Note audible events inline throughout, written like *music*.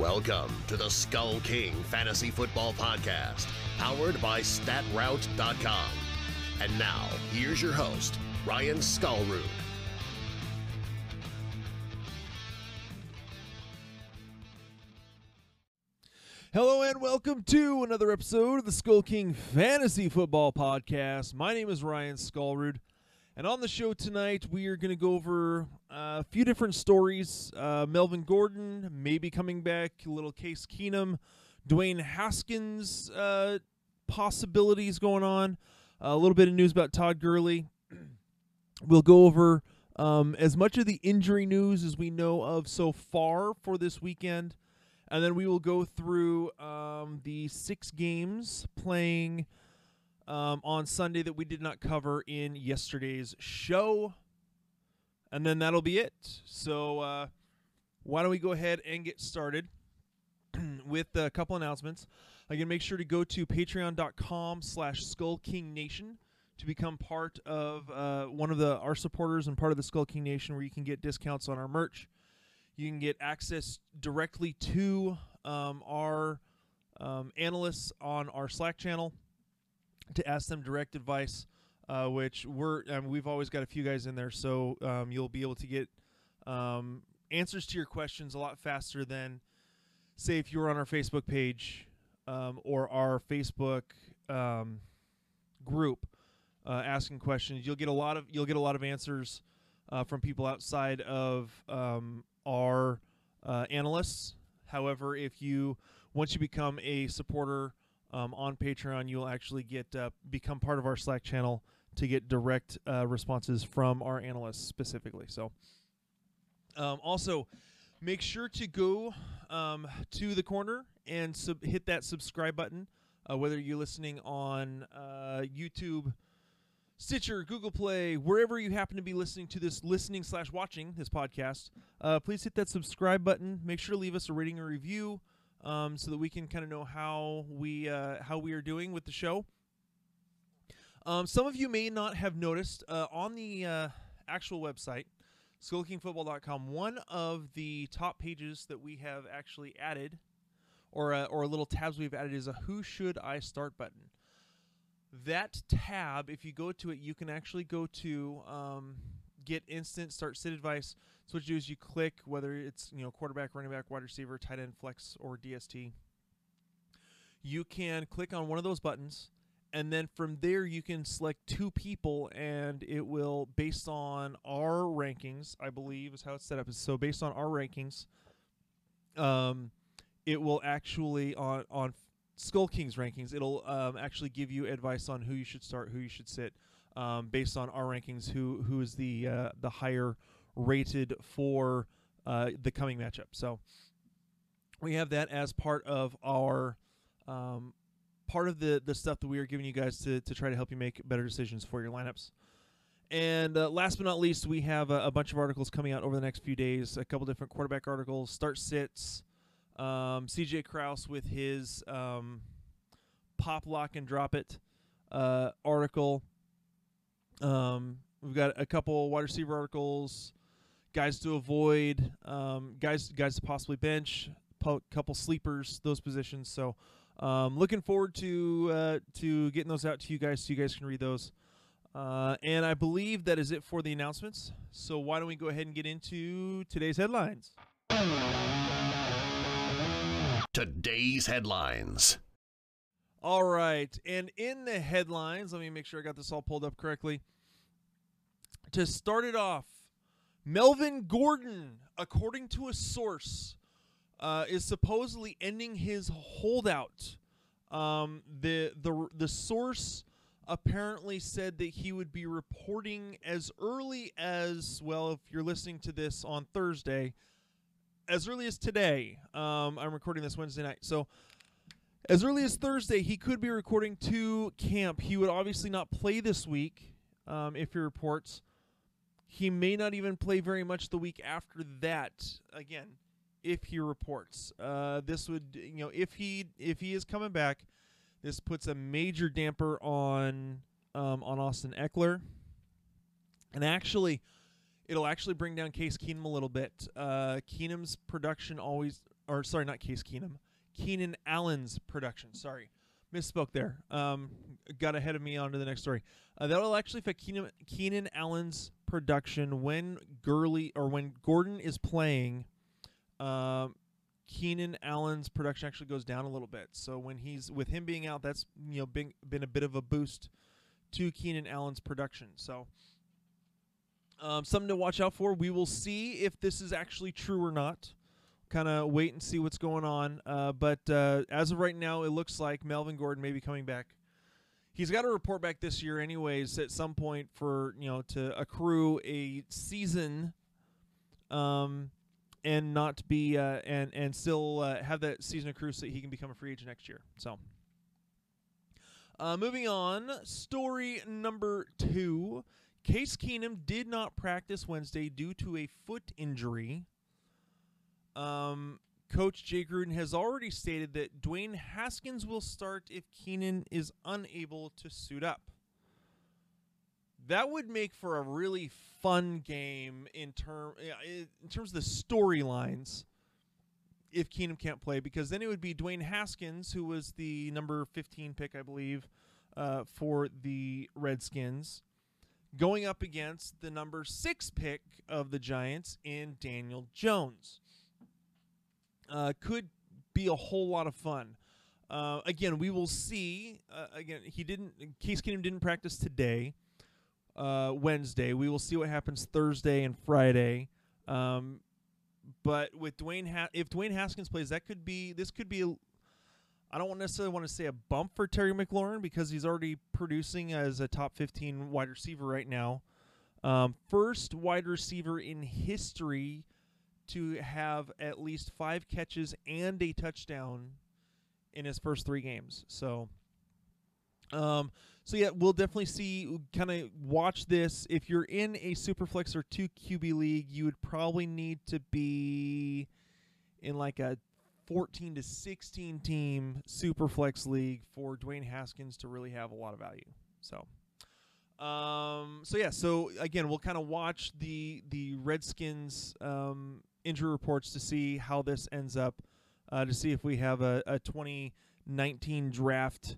Welcome to the Skull King Fantasy Football Podcast, powered by StatRoute.com. And now, here's your host, Ryan Skullroot. Hello and welcome to another episode of the Skull King Fantasy Football Podcast. My name is Ryan Skullroot, and on the show tonight we are going to go over uh, a few different stories. Uh, Melvin Gordon maybe coming back, little Case Keenum, Dwayne Haskins uh, possibilities going on, a little bit of news about Todd Gurley. *clears throat* we'll go over um, as much of the injury news as we know of so far for this weekend and then we will go through um, the six games playing um, on Sunday that we did not cover in yesterday's show, and then that'll be it. So uh, why don't we go ahead and get started *clears throat* with a couple announcements? Again, make sure to go to patreon.com slash skullkingnation to become part of uh, one of the our supporters and part of the Skull King Nation where you can get discounts on our merch. You can get access directly to um, our um, analysts on our Slack channel to ask them direct advice, uh, which we're um, we've always got a few guys in there, so um, you'll be able to get um, answers to your questions a lot faster than, say, if you were on our Facebook page um, or our Facebook group uh, asking questions. You'll get a lot of you'll get a lot of answers uh, from people outside of um, are uh, analysts. However, if you once you become a supporter um, on Patreon, you'll actually get uh, become part of our Slack channel to get direct uh, responses from our analysts specifically. So, um, also make sure to go um, to the corner and sub- hit that subscribe button, uh, whether you're listening on uh, YouTube. Stitcher, Google Play, wherever you happen to be listening to this, listening slash watching this podcast, uh, please hit that subscribe button. Make sure to leave us a rating or review, um, so that we can kind of know how we uh, how we are doing with the show. Um, some of you may not have noticed uh, on the uh, actual website, SkullKingFootball.com, one of the top pages that we have actually added, or uh, or little tabs we've added, is a "Who Should I Start" button that tab, if you go to it, you can actually go to um, get instant start sit advice. So what you do is you click whether it's you know quarterback, running back, wide receiver, tight end, flex, or DST. You can click on one of those buttons, and then from there you can select two people, and it will based on our rankings. I believe is how it's set up. So based on our rankings, um, it will actually on on Skull Kings rankings, it'll um, actually give you advice on who you should start, who you should sit, um, based on our rankings. Who who is the uh, the higher rated for uh, the coming matchup? So we have that as part of our um, part of the the stuff that we are giving you guys to to try to help you make better decisions for your lineups. And uh, last but not least, we have a, a bunch of articles coming out over the next few days. A couple different quarterback articles, start sits. Um, CJ Kraus with his um, pop lock and drop it uh, article. Um, we've got a couple wide receiver articles, guys to avoid, um, guys guys to possibly bench, po- couple sleepers, those positions. So, um, looking forward to uh, to getting those out to you guys, so you guys can read those. Uh, and I believe that is it for the announcements. So why don't we go ahead and get into today's headlines? Today's headlines. All right. And in the headlines, let me make sure I got this all pulled up correctly. To start it off, Melvin Gordon, according to a source, uh, is supposedly ending his holdout. Um, the the the source apparently said that he would be reporting as early as well. If you're listening to this on Thursday, as early as today. Um, I'm recording this Wednesday night, so as early as Thursday, he could be recording to camp. He would obviously not play this week, um, if he reports. He may not even play very much the week after that. Again, if he reports, uh, this would you know if he if he is coming back, this puts a major damper on um, on Austin Ekeler, and actually it'll actually bring down Case Keenum a little bit. Uh, Keenum's production always, or sorry, not Case Keenum, Keenan Allen's production. Sorry, misspoke there. Um, got ahead of me onto the next story. Uh, that will actually affect Keenan, Keenan Allen's production when Gurley or when Gordon is playing. Um, Keenan Allen's production actually goes down a little bit. So when he's with him being out, that's you know been been a bit of a boost to Keenan Allen's production. So um, something to watch out for. We will see if this is actually true or not. Kind of wait and see what's going on. Uh, but uh, as of right now, it looks like Melvin Gordon may be coming back. He's got to report back this year, anyways, at some point for you know to accrue a season, um, and not be uh, and and still uh, have that season accrue so that he can become a free agent next year. So. Uh, moving on, story number two. Case Keenum did not practice Wednesday due to a foot injury. Um, Coach Jay Gruden has already stated that Dwayne Haskins will start if Keenan is unable to suit up. That would make for a really fun game in term in terms of the storylines. If Keenum can't play, because then it would be Dwayne Haskins, who was the number 15 pick, I believe, uh, for the Redskins, going up against the number six pick of the Giants in Daniel Jones. Uh, could be a whole lot of fun. Uh, again, we will see. Uh, again, he didn't. Case Keenum didn't practice today, uh, Wednesday. We will see what happens Thursday and Friday. Um, but with Dwayne, ha- if Dwayne Haskins plays, that could be. This could be. I don't necessarily want to say a bump for Terry McLaurin because he's already producing as a top 15 wide receiver right now. Um, first wide receiver in history to have at least five catches and a touchdown in his first three games. So, um, so yeah, we'll definitely see. Kind of watch this. If you're in a superflex or two QB league, you would probably need to be in like a 14 to 16 team superflex league for Dwayne Haskins to really have a lot of value. So. Um, so yeah, so again, we'll kind of watch the the Redskins um, injury reports to see how this ends up, uh, to see if we have a, a 2019 draft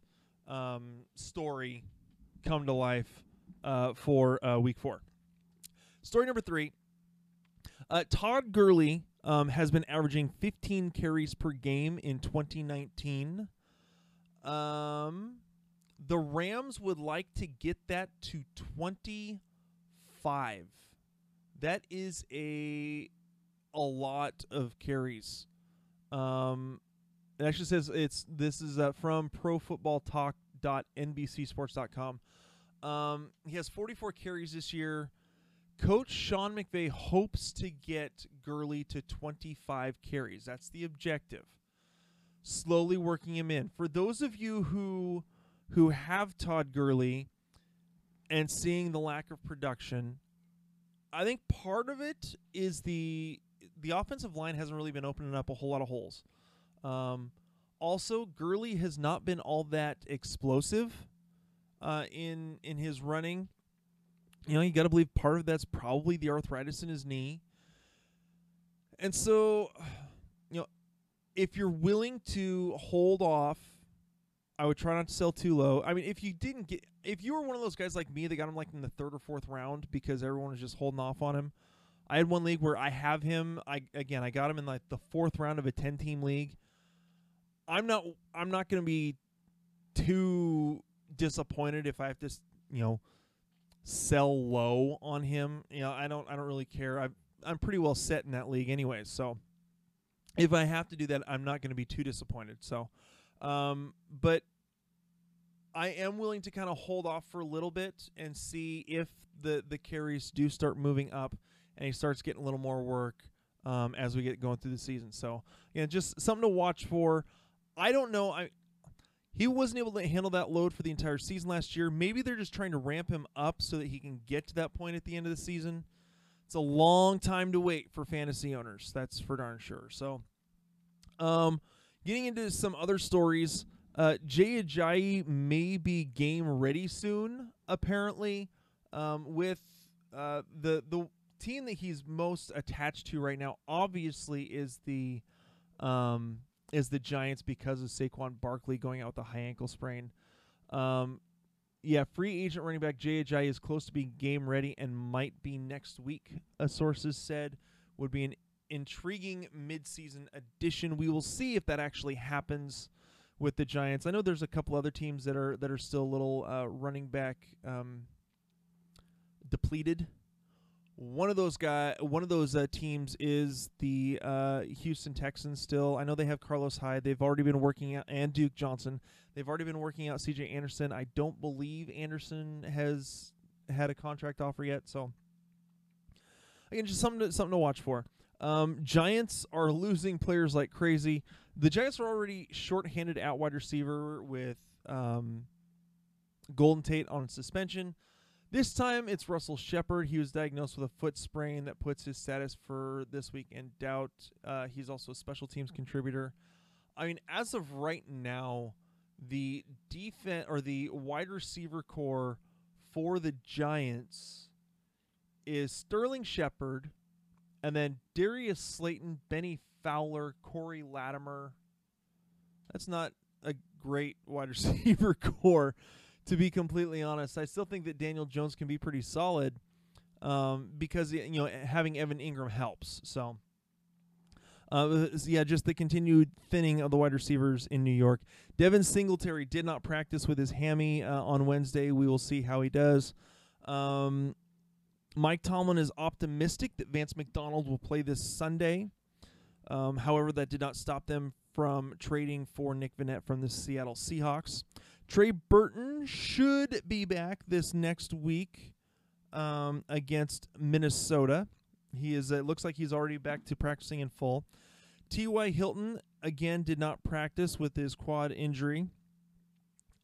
um, story come to life uh, for uh, week four. Story number three uh, Todd Gurley um, has been averaging 15 carries per game in 2019. Um, the Rams would like to get that to 25. That is a a lot of carries. Um, it actually says it's this is uh, from ProFootballTalk.NBCSports.com. Um, he has 44 carries this year. Coach Sean McVay hopes to get Gurley to 25 carries. That's the objective. Slowly working him in. For those of you who who have Todd Gurley and seeing the lack of production, I think part of it is the the offensive line hasn't really been opening up a whole lot of holes. Um, also, Gurley has not been all that explosive uh, in in his running. You know, you got to believe part of that's probably the arthritis in his knee. And so, you know, if you're willing to hold off, I would try not to sell too low. I mean, if you didn't get, if you were one of those guys like me that got him like in the third or fourth round because everyone was just holding off on him, I had one league where I have him. I again, I got him in like the fourth round of a ten team league. I'm not. I'm not going to be too disappointed if I have to, you know, sell low on him. You know, I don't. I don't really care. I I'm pretty well set in that league, anyway. So if I have to do that, I'm not going to be too disappointed. So, um, but I am willing to kind of hold off for a little bit and see if the the carries do start moving up and he starts getting a little more work um, as we get going through the season. So yeah, just something to watch for. I don't know. I he wasn't able to handle that load for the entire season last year. Maybe they're just trying to ramp him up so that he can get to that point at the end of the season. It's a long time to wait for fantasy owners. That's for darn sure. So, um, getting into some other stories. Uh, Jay Ajayi may be game ready soon. Apparently, um, with uh, the the team that he's most attached to right now, obviously, is the um, is the Giants because of Saquon Barkley going out with a high ankle sprain. Um, yeah, free agent running back Ajayi is close to being game ready and might be next week. A sources said would be an intriguing midseason addition. We will see if that actually happens with the Giants. I know there's a couple other teams that are that are still a little uh, running back um, depleted. One of those guy, one of those uh, teams is the uh, Houston Texans. Still, I know they have Carlos Hyde. They've already been working out, and Duke Johnson. They've already been working out C.J. Anderson. I don't believe Anderson has had a contract offer yet. So, again, just something to, something to watch for. Um, Giants are losing players like crazy. The Giants are already short-handed at wide receiver with um, Golden Tate on suspension. This time it's Russell Shepard. He was diagnosed with a foot sprain that puts his status for this week in doubt. Uh, he's also a special teams contributor. I mean, as of right now, the defense or the wide receiver core for the Giants is Sterling Shepard, and then Darius Slayton, Bennie Fowler, Corey Latimer. That's not a great wide *laughs* receiver core to be completely honest. I still think that Daniel Jones can be pretty solid um, because you know having Evan Engram helps. So. Uh, yeah, just the continued thinning of the wide receivers in New York. Devin Singletary did not practice with his hammy uh, on Wednesday. We will see how he does. Um, Mike Tomlin is optimistic that Vance McDonald will play this Sunday. Um, however, that did not stop them from trading for Nick Vannett from the Seattle Seahawks. Trey Burton should be back this next week um, against Minnesota. He is. It looks like he's already back to practicing in full. T.Y. Hilton again did not practice with his quad injury.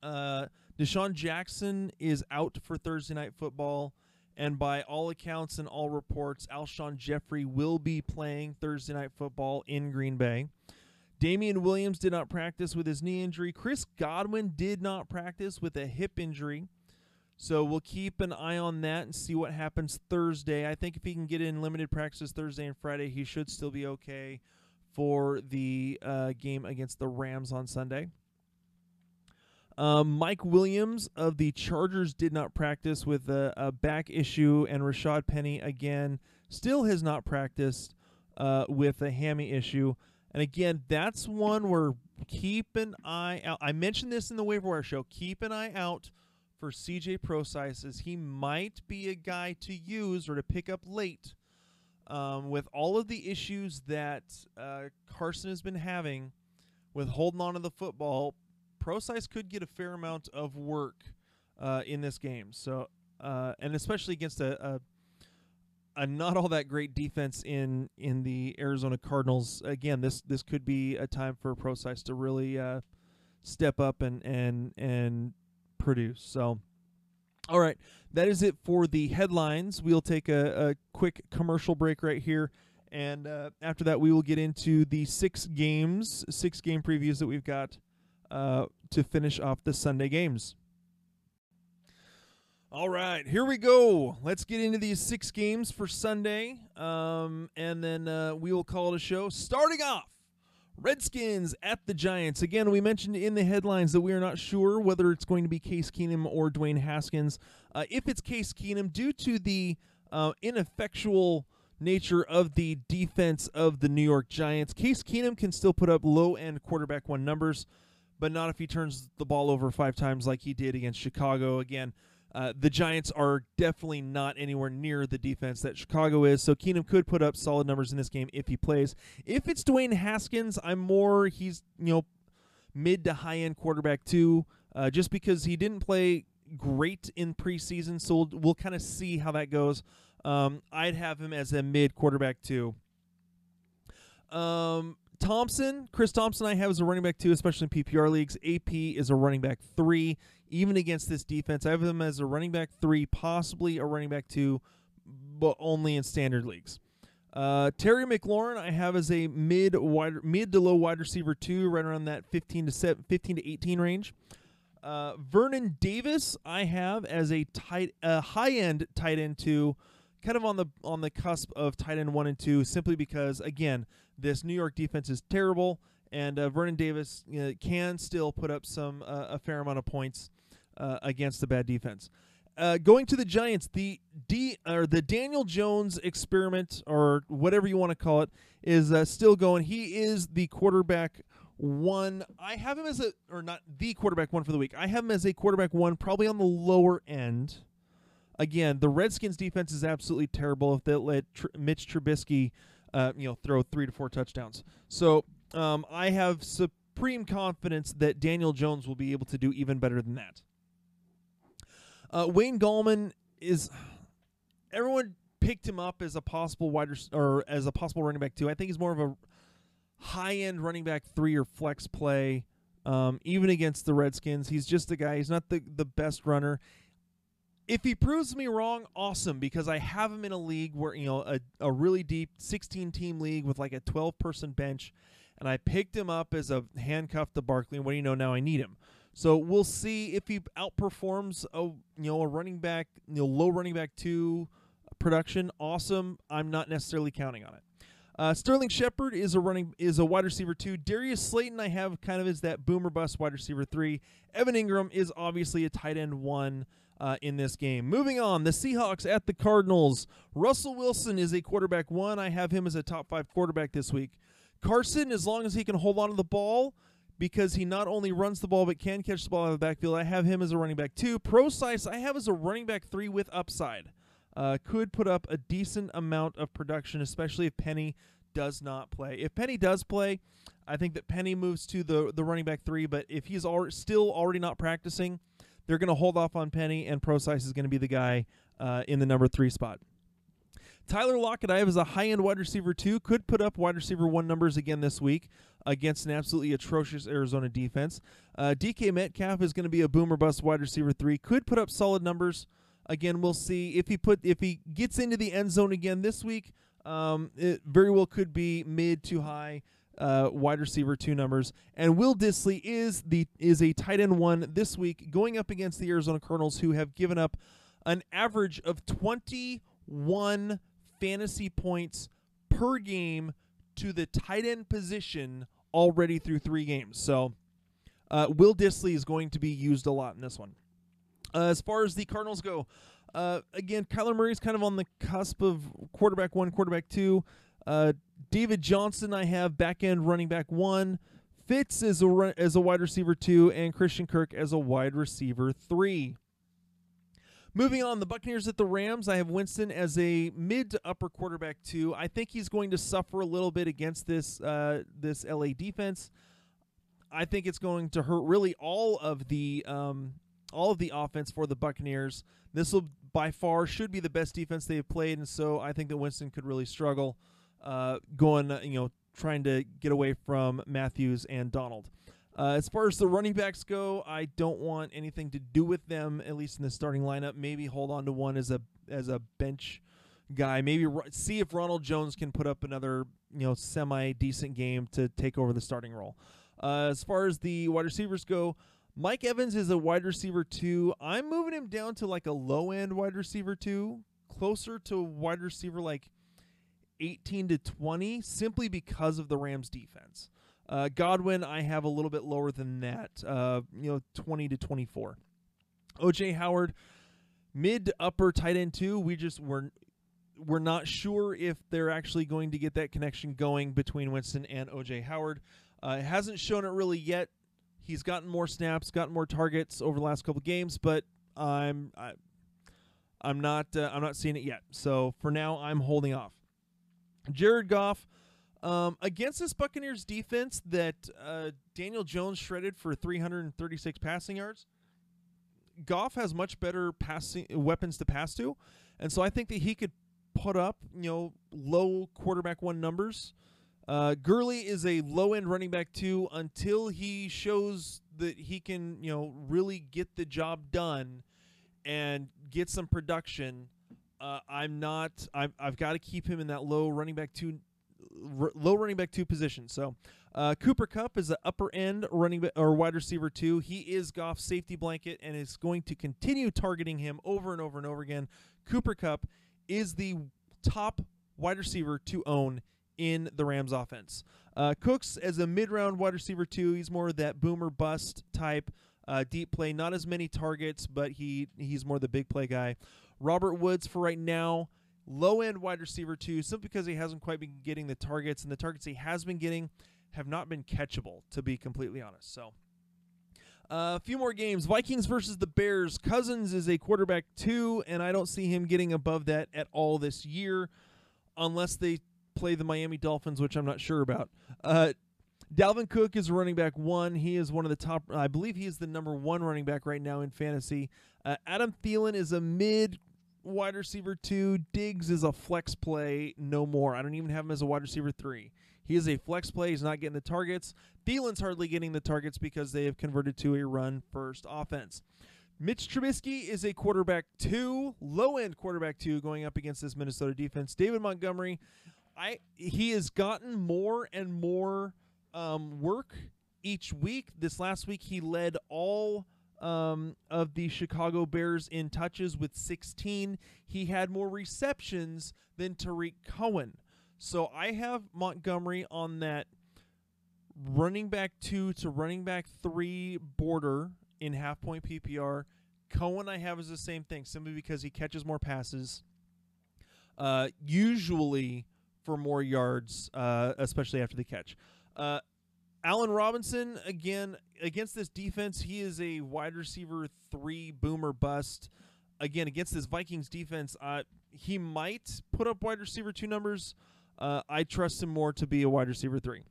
Uh, DeSean Jackson is out for Thursday night football, and by all accounts and all reports, Alshon Jeffery will be playing Thursday night football in Green Bay. Damien Williams did not practice with his knee injury. Chris Godwin did not practice with a hip injury. So we'll keep an eye on that and see what happens Thursday. I think if he can get in limited practices Thursday and Friday, he should still be okay for the uh, game against the Rams on Sunday. Um, Mike Williams of the Chargers did not practice with a, a, back issue, and Rashaad Penny again still has not practiced uh, with a hammy issue. And again, that's one where keep an eye out. I mentioned this in the waiver wire show. Keep an eye out for CJ Prosise as he might be a guy to use or to pick up late. Um, with all of the issues that uh, Carson has been having with holding on to the football, Prosise could get a fair amount of work uh, in this game. So, uh, and especially against a, a a not all that great defense in in the Arizona Cardinals. Again, this this could be a time for Prosise to really uh, step up and and and produce. So, all right, that is it for the headlines. We'll take a, a quick commercial break right here, and uh, after that, we will get into the six games, six game previews that we've got uh, to finish off the Sunday games. All right, here we go. Let's get into these six games for Sunday, um, and then uh, we will call it a show. Starting off, Redskins at the Giants. Again, we mentioned in the headlines that we are not sure whether it's going to be Case Keenum or Dwayne Haskins. Uh, if it's Case Keenum, due to the uh, ineffectual nature of the defense of the New York Giants, Case Keenum can still put up low end quarterback one numbers, but not if he turns the ball over five times like he did against Chicago. Again, uh, the Giants are definitely not anywhere near the defense that Chicago is, so Keenum could put up solid numbers in this game if he plays. If it's Dwayne Haskins, I'm more he's you know mid to high end quarterback too, uh, just because he didn't play great in preseason, so we'll, we'll kind of see how that goes. Um, I'd have him as a mid quarterback too. Um, Thompson, Chris Thompson, I have as a running back two, especially in PPR leagues. AP is a running back three, even against this defense. I have them as a running back three, possibly a running back two, but only in standard leagues. Uh, Terry McLaurin, I have as a mid wide, mid to low wide receiver two, right around that 15 to 7, 15 to 18 range. Uh, Vernon Davis, I have as a tight, uh, high end tight end two, kind of on the on the cusp of tight end one and two, simply because again, this New York defense is terrible, and uh, Vernon Davis you know, can still put up some uh, a fair amount of points uh, against the bad defense. Uh, going to the Giants, the D or the Daniel Jones experiment or whatever you want to call it is uh, still going. He is the quarterback one. I have him as a or not the quarterback one for the week. I have him as a quarterback one, probably on the lower end. Again, the Redskins defense is absolutely terrible. If they let Tr- Mitch Trubisky, uh, you know, throw three to four touchdowns, so um, I have supreme confidence that Daniel Jones will be able to do even better than that. Uh, Wayne Gallman is everyone picked him up as a possible wide or as a possible running back too. I think he's more of a high end running back three or flex play. Um, even against the Redskins, he's just a guy. He's not the the best runner. If he proves me wrong, awesome because I have him in a league where you know a, a really deep 16 team league with like a 12 person bench, and I picked him up as a handcuff to Barkley. And what do you know? Now I need him. So we'll see if he outperforms a you know a running back, you know low running back two production. Awesome. I'm not necessarily counting on it. Uh, Sterling Shepard is a running is a wide receiver two. Darius Slayton I have kind of as that boomer bust wide receiver three. Evan Engram is obviously a tight end one. Uh, in this game. Moving on, the Seahawks at the Cardinals. Russell Wilson is a quarterback one. I have him as a top five quarterback this week. Carson, as long as he can hold on to the ball, because he not only runs the ball but can catch the ball out of the backfield. I have him as a running back two. Prosise I have as a running back three with upside. Uh, could put up a decent amount of production, especially if Penny does not play. If Penny does play, I think that Penny moves to the the running back three. But if he's al- still already not practicing, they're going to hold off on Penny, and Prosise is going to be the guy uh, in the number three spot. Tyler Lockett, I have as a high end wide receiver two, could put up wide receiver one numbers again this week against an absolutely atrocious Arizona defense. Uh, DK Metcalf is going to be a boomer bust wide receiver three, could put up solid numbers. Again, we'll see if he put if he gets into the end zone again this week. Um, it very well could be mid to high uh, wide receiver two numbers. And Will Dissly is the is a tight end one this week, going up against the Arizona Cardinals, who have given up an average of 21 fantasy points per game to the tight end position already through three games. So uh, Will Dissly is going to be used a lot in this one. Uh, as far as the Cardinals go, uh, again, Kyler Murray's kind of on the cusp of quarterback one, quarterback two. Uh, David Johnson, I have back end running back one. Fitz as a as a wide receiver two, and Christian Kirk as a wide receiver three. Moving on, the Buccaneers at the Rams. I have Winston as a mid to upper quarterback too. I think he's going to suffer a little bit against this uh, this LA defense. I think it's going to hurt really all of the um, all of the offense for the Buccaneers. This will by far should be the best defense they have played, and so I think that Winston could really struggle uh, going, you know, trying to get away from Matthews and Donald. Uh, as far as the running backs go, I don't want anything to do with them, at least in the starting lineup. Maybe hold on to one as a as a bench guy. Maybe see if Ronald Jones can put up another you know semi decent game to take over the starting role. Uh, as far as the wide receivers go, Mike Evans is a wide receiver two. I'm moving him down to like a low end wide receiver two, closer to wide receiver like 18 to 20, simply because of the Rams defense. Uh, Godwin, I have a little bit lower than that, uh, you know, 20 to 24. OJ Howard, mid to upper tight end two. We just were we're not sure if they're actually going to get that connection going between Winston and OJ Howard. Uh, hasn't shown it really yet. He's gotten more snaps, gotten more targets over the last couple games, but I'm I, I'm not uh, I'm not seeing it yet. So for now, I'm holding off. Jared Goff. Um, against this Buccaneers defense that uh, Daniel Jones shredded for 336 passing yards, Goff has much better passing weapons to pass to, and so I think that he could put up you know low quarterback one numbers. Uh, Gurley is a low end running back two until he shows that he can you know really get the job done and get some production. Uh, I'm not. I've, I've got to keep him in that low running back two r- low running back two position. So uh, Cooper Kupp is the upper end running back or wide receiver two. He is Goff's safety blanket and is going to continue targeting him over and over and over again. Cooper Kupp is the top wide receiver to own in the Rams offense. Uh, Cooks as a mid-round wide receiver two, he's more of that boomer bust type, uh, deep play. Not as many targets, but he he's more the big play guy. Robert Woods for right now, low end wide receiver too, simply because he hasn't quite been getting the targets, and the targets he has been getting have not been catchable, to be completely honest. So. Uh, a few more games. Vikings versus the Bears. Cousins is a quarterback two, and I don't see him getting above that at all this year, unless they play the Miami Dolphins, which I'm not sure about. Uh, Dalvin Cook is running back one. He is one of the top. I believe he is the number one running back right now in fantasy. Uh, Adam Thielen is a mid wide receiver two. Diggs is a flex play, no more. I don't even have him as a wide receiver three. He is a flex play. He's not getting the targets. Thielen's hardly getting the targets because they have converted to a run first offense. Mitch Trubisky is a quarterback two, low end quarterback two, going up against this Minnesota defense. David Montgomery, I he has gotten more and more um, work each week. This last week, he led all um, of the Chicago Bears in touches with 16. He had more receptions than Tarik Cohen. So I have Montgomery on that running back two to running back three border in half point PPR. Cohen I have is the same thing, simply because he catches more passes. Uh, usually for more yards, uh, especially after the catch. Uh, Allen Robinson again against this defense, he is a wide receiver three boomer bust. Again against this Vikings defense, uh, he might put up wide receiver two numbers. Uh, I trust him more to be a wide receiver three.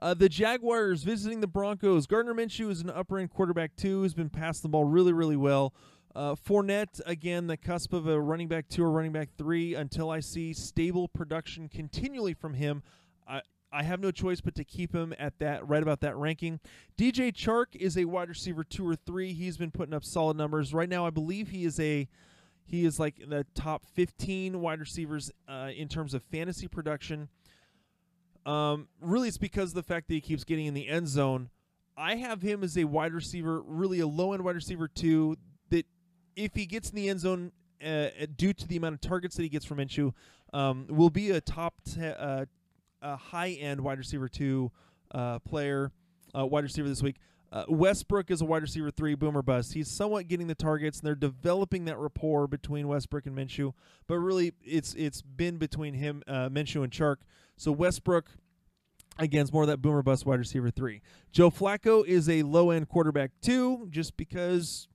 Uh, the Jaguars visiting the Broncos. Gardner Minshew is an upper end quarterback too. Has been passing the ball really, really well. Uh, Fournette again, the cusp of a running back two or running back three. Until I see stable production continually from him, I I have no choice but to keep him at that right about that ranking. DJ Chark is a wide receiver two or three. He's been putting up solid numbers right now. I believe he is a he is like the top 15 wide receivers uh, in terms of fantasy production. Um, really, it's because of the fact that he keeps getting in the end zone. I have him as a wide receiver, really a low end wide receiver too. That if he gets in the end zone uh, due to the amount of targets that he gets from Minshew, um, will be a top te- uh, a high end wide receiver two uh, player, uh, wide receiver this week. Uh, Westbrook is a wide receiver three, boomer bust. He's somewhat getting the targets, and they're developing that rapport between Westbrook and Minshew. But really, it's it's been between him, uh, Minshew, and Chark. So Westbrook, again, is more of that boomer bust wide receiver three. Joe Flacco is a low end quarterback two, just because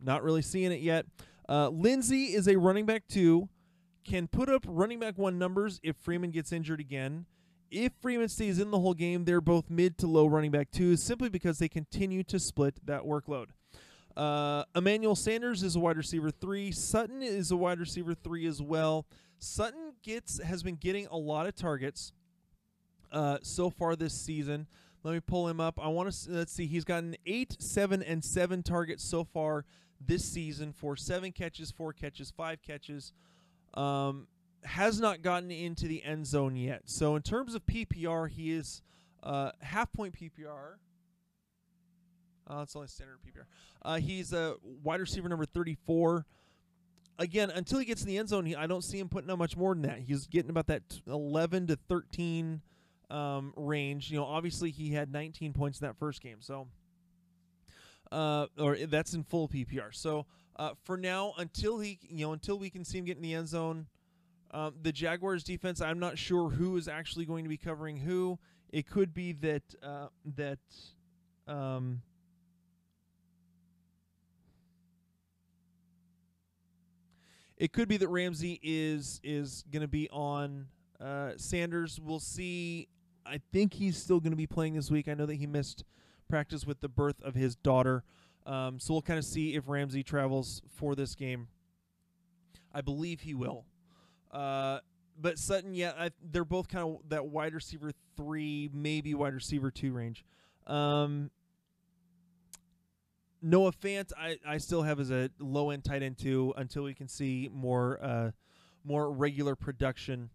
not really seeing it yet. Uh, Lindsay is a running back two, can put up running back one numbers if Freeman gets injured again if Freeman stays in the whole game, they're both mid to low running back twos simply because they continue to split that workload. Uh, Emmanuel Sanders is a wide receiver three. Sutton is a wide receiver three as well. Sutton gets has been getting a lot of targets uh, so far this season. Let me pull him up. I want to let's see. He's gotten eight, seven, and seven targets so far this season for seven catches, four catches, five catches. Um, has not gotten into the end zone yet. So in terms of PPR, he is uh, half point PPR. Uh, it's only standard PPR. Uh, he's a wide receiver number 34. Again, until he gets in the end zone, he, I don't see him putting out much more than that. He's getting about that 11 to 13 um, range. You know, obviously he had 19 points in that first game, so uh, or that's in full PPR. So uh, for now, until he, you know, until we can see him get in the end zone, um, the Jaguars defense, I'm not sure who is actually going to be covering who. It could be that uh, that um, it could be that Ramsey is is going to be on uh, Sanders. We'll see. I think he's still going to be playing this week. I know that he missed practice with the birth of his daughter. Um, so we'll kind of see if Ramsey travels for this game. I believe he will. Uh, but Sutton, yeah, I, they're both kind of that wide receiver three, maybe wide receiver two range. Um, Noah Fant, I, I still have as a low end tight end two until we can see more uh, more regular production.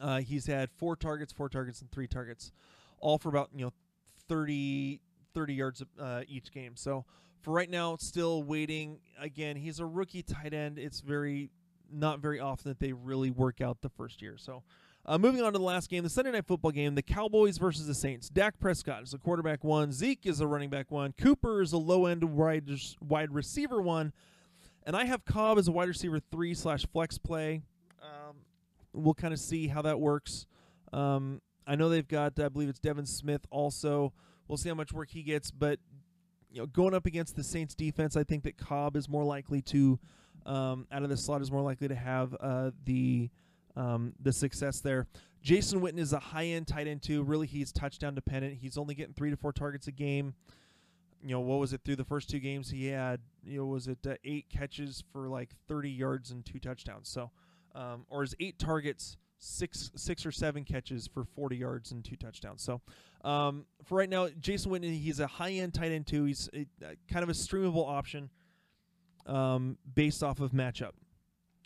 Uh, he's had four targets, four targets, and three targets, all for about you know 30, 30 yards uh, each game. So for right now, still waiting. Again, he's a rookie tight end. It's very not very often that they really work out the first year. So, uh, moving on to the last game, the Sunday night football game, the Cowboys versus the Saints. Dak Prescott is a quarterback one, Zeke is a running back one, Cooper is a low end wide wide receiver one, and I have Cobb as a wide receiver three slash flex play. Um, we'll kind of see how that works. Um, I know they've got, I believe it's Devin Smith also. We'll see how much work he gets, but you know, going up against the Saints defense, I think that Cobb is more likely to, um, out of the slot, is more likely to have uh, the um, the success there. Jason Witten is a high end tight end too. Really, he's touchdown dependent. He's only getting three to four targets a game. You know, what was it through the first two games? He had, you know, was it uh, eight catches for like 30 yards and two touchdowns? So, um, or is eight targets, six six or seven catches for 40 yards and two touchdowns. So, um, for right now, Jason Witten, he's a high end tight end too. He's a, a kind of a streamable option um, based off of matchup.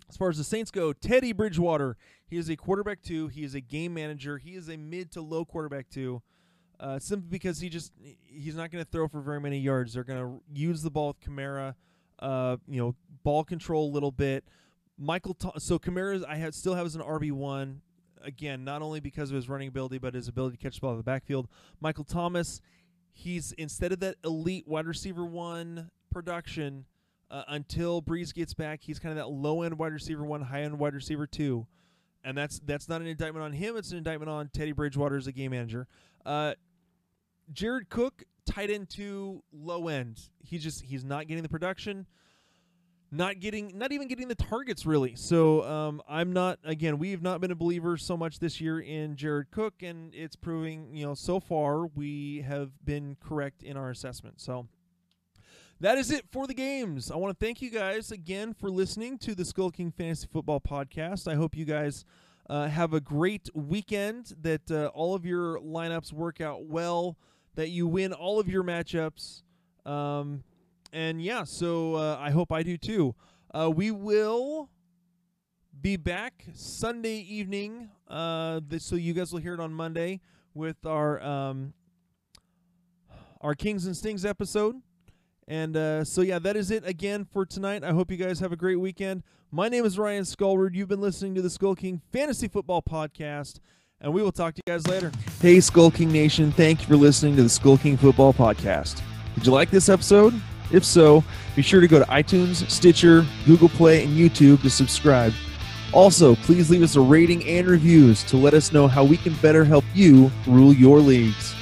As far as the Saints go, Teddy Bridgewater, he is a quarterback two. He is a game manager. He is a mid to low quarterback two. Uh, simply because he just he's not going to throw for very many yards. They're going to use the ball with Kamara, uh, you know, ball control a little bit. Michael, Th- so Kamara, I still have as an RB one. Again, not only because of his running ability, but his ability to catch the ball in the backfield. Michael Thomas, he's instead of that elite wide receiver one production, uh, until Brees gets back. He's kind of that low end wide receiver one, high end wide receiver two, and that's that's not an indictment on him. It's an indictment on Teddy Bridgewater as a game manager. Uh, Jared Cook, tight end two, low end. He just he's not getting the production, not getting, not even getting the targets really. So um, I'm not. Again, we have not been a believer so much this year in Jared Cook, and it's proving you know so far we have been correct in our assessment. So that is it for the games. I want to thank you guys again for listening to the Skull King Fantasy Football Podcast. I hope you guys uh, have a great weekend, that uh, all of your lineups work out well, that you win all of your matchups. Um, and yeah, so uh, I hope I do too. Uh, we will be back Sunday evening, uh, this, so you guys will hear it on Monday with our um, our Kings and Stings episode. And uh, so, yeah, that is it again for tonight. I hope you guys have a great weekend. My name is Ryan Skullward. You've been listening to the Skull King Fantasy Football Podcast, and we will talk to you guys later. Hey, Skull King Nation. Thank you for listening to the Skull King Football Podcast. Did you like this episode? If so, be sure to go to iTunes, Stitcher, Google Play, and YouTube to subscribe. Also, please leave us a rating and reviews to let us know how we can better help you rule your leagues.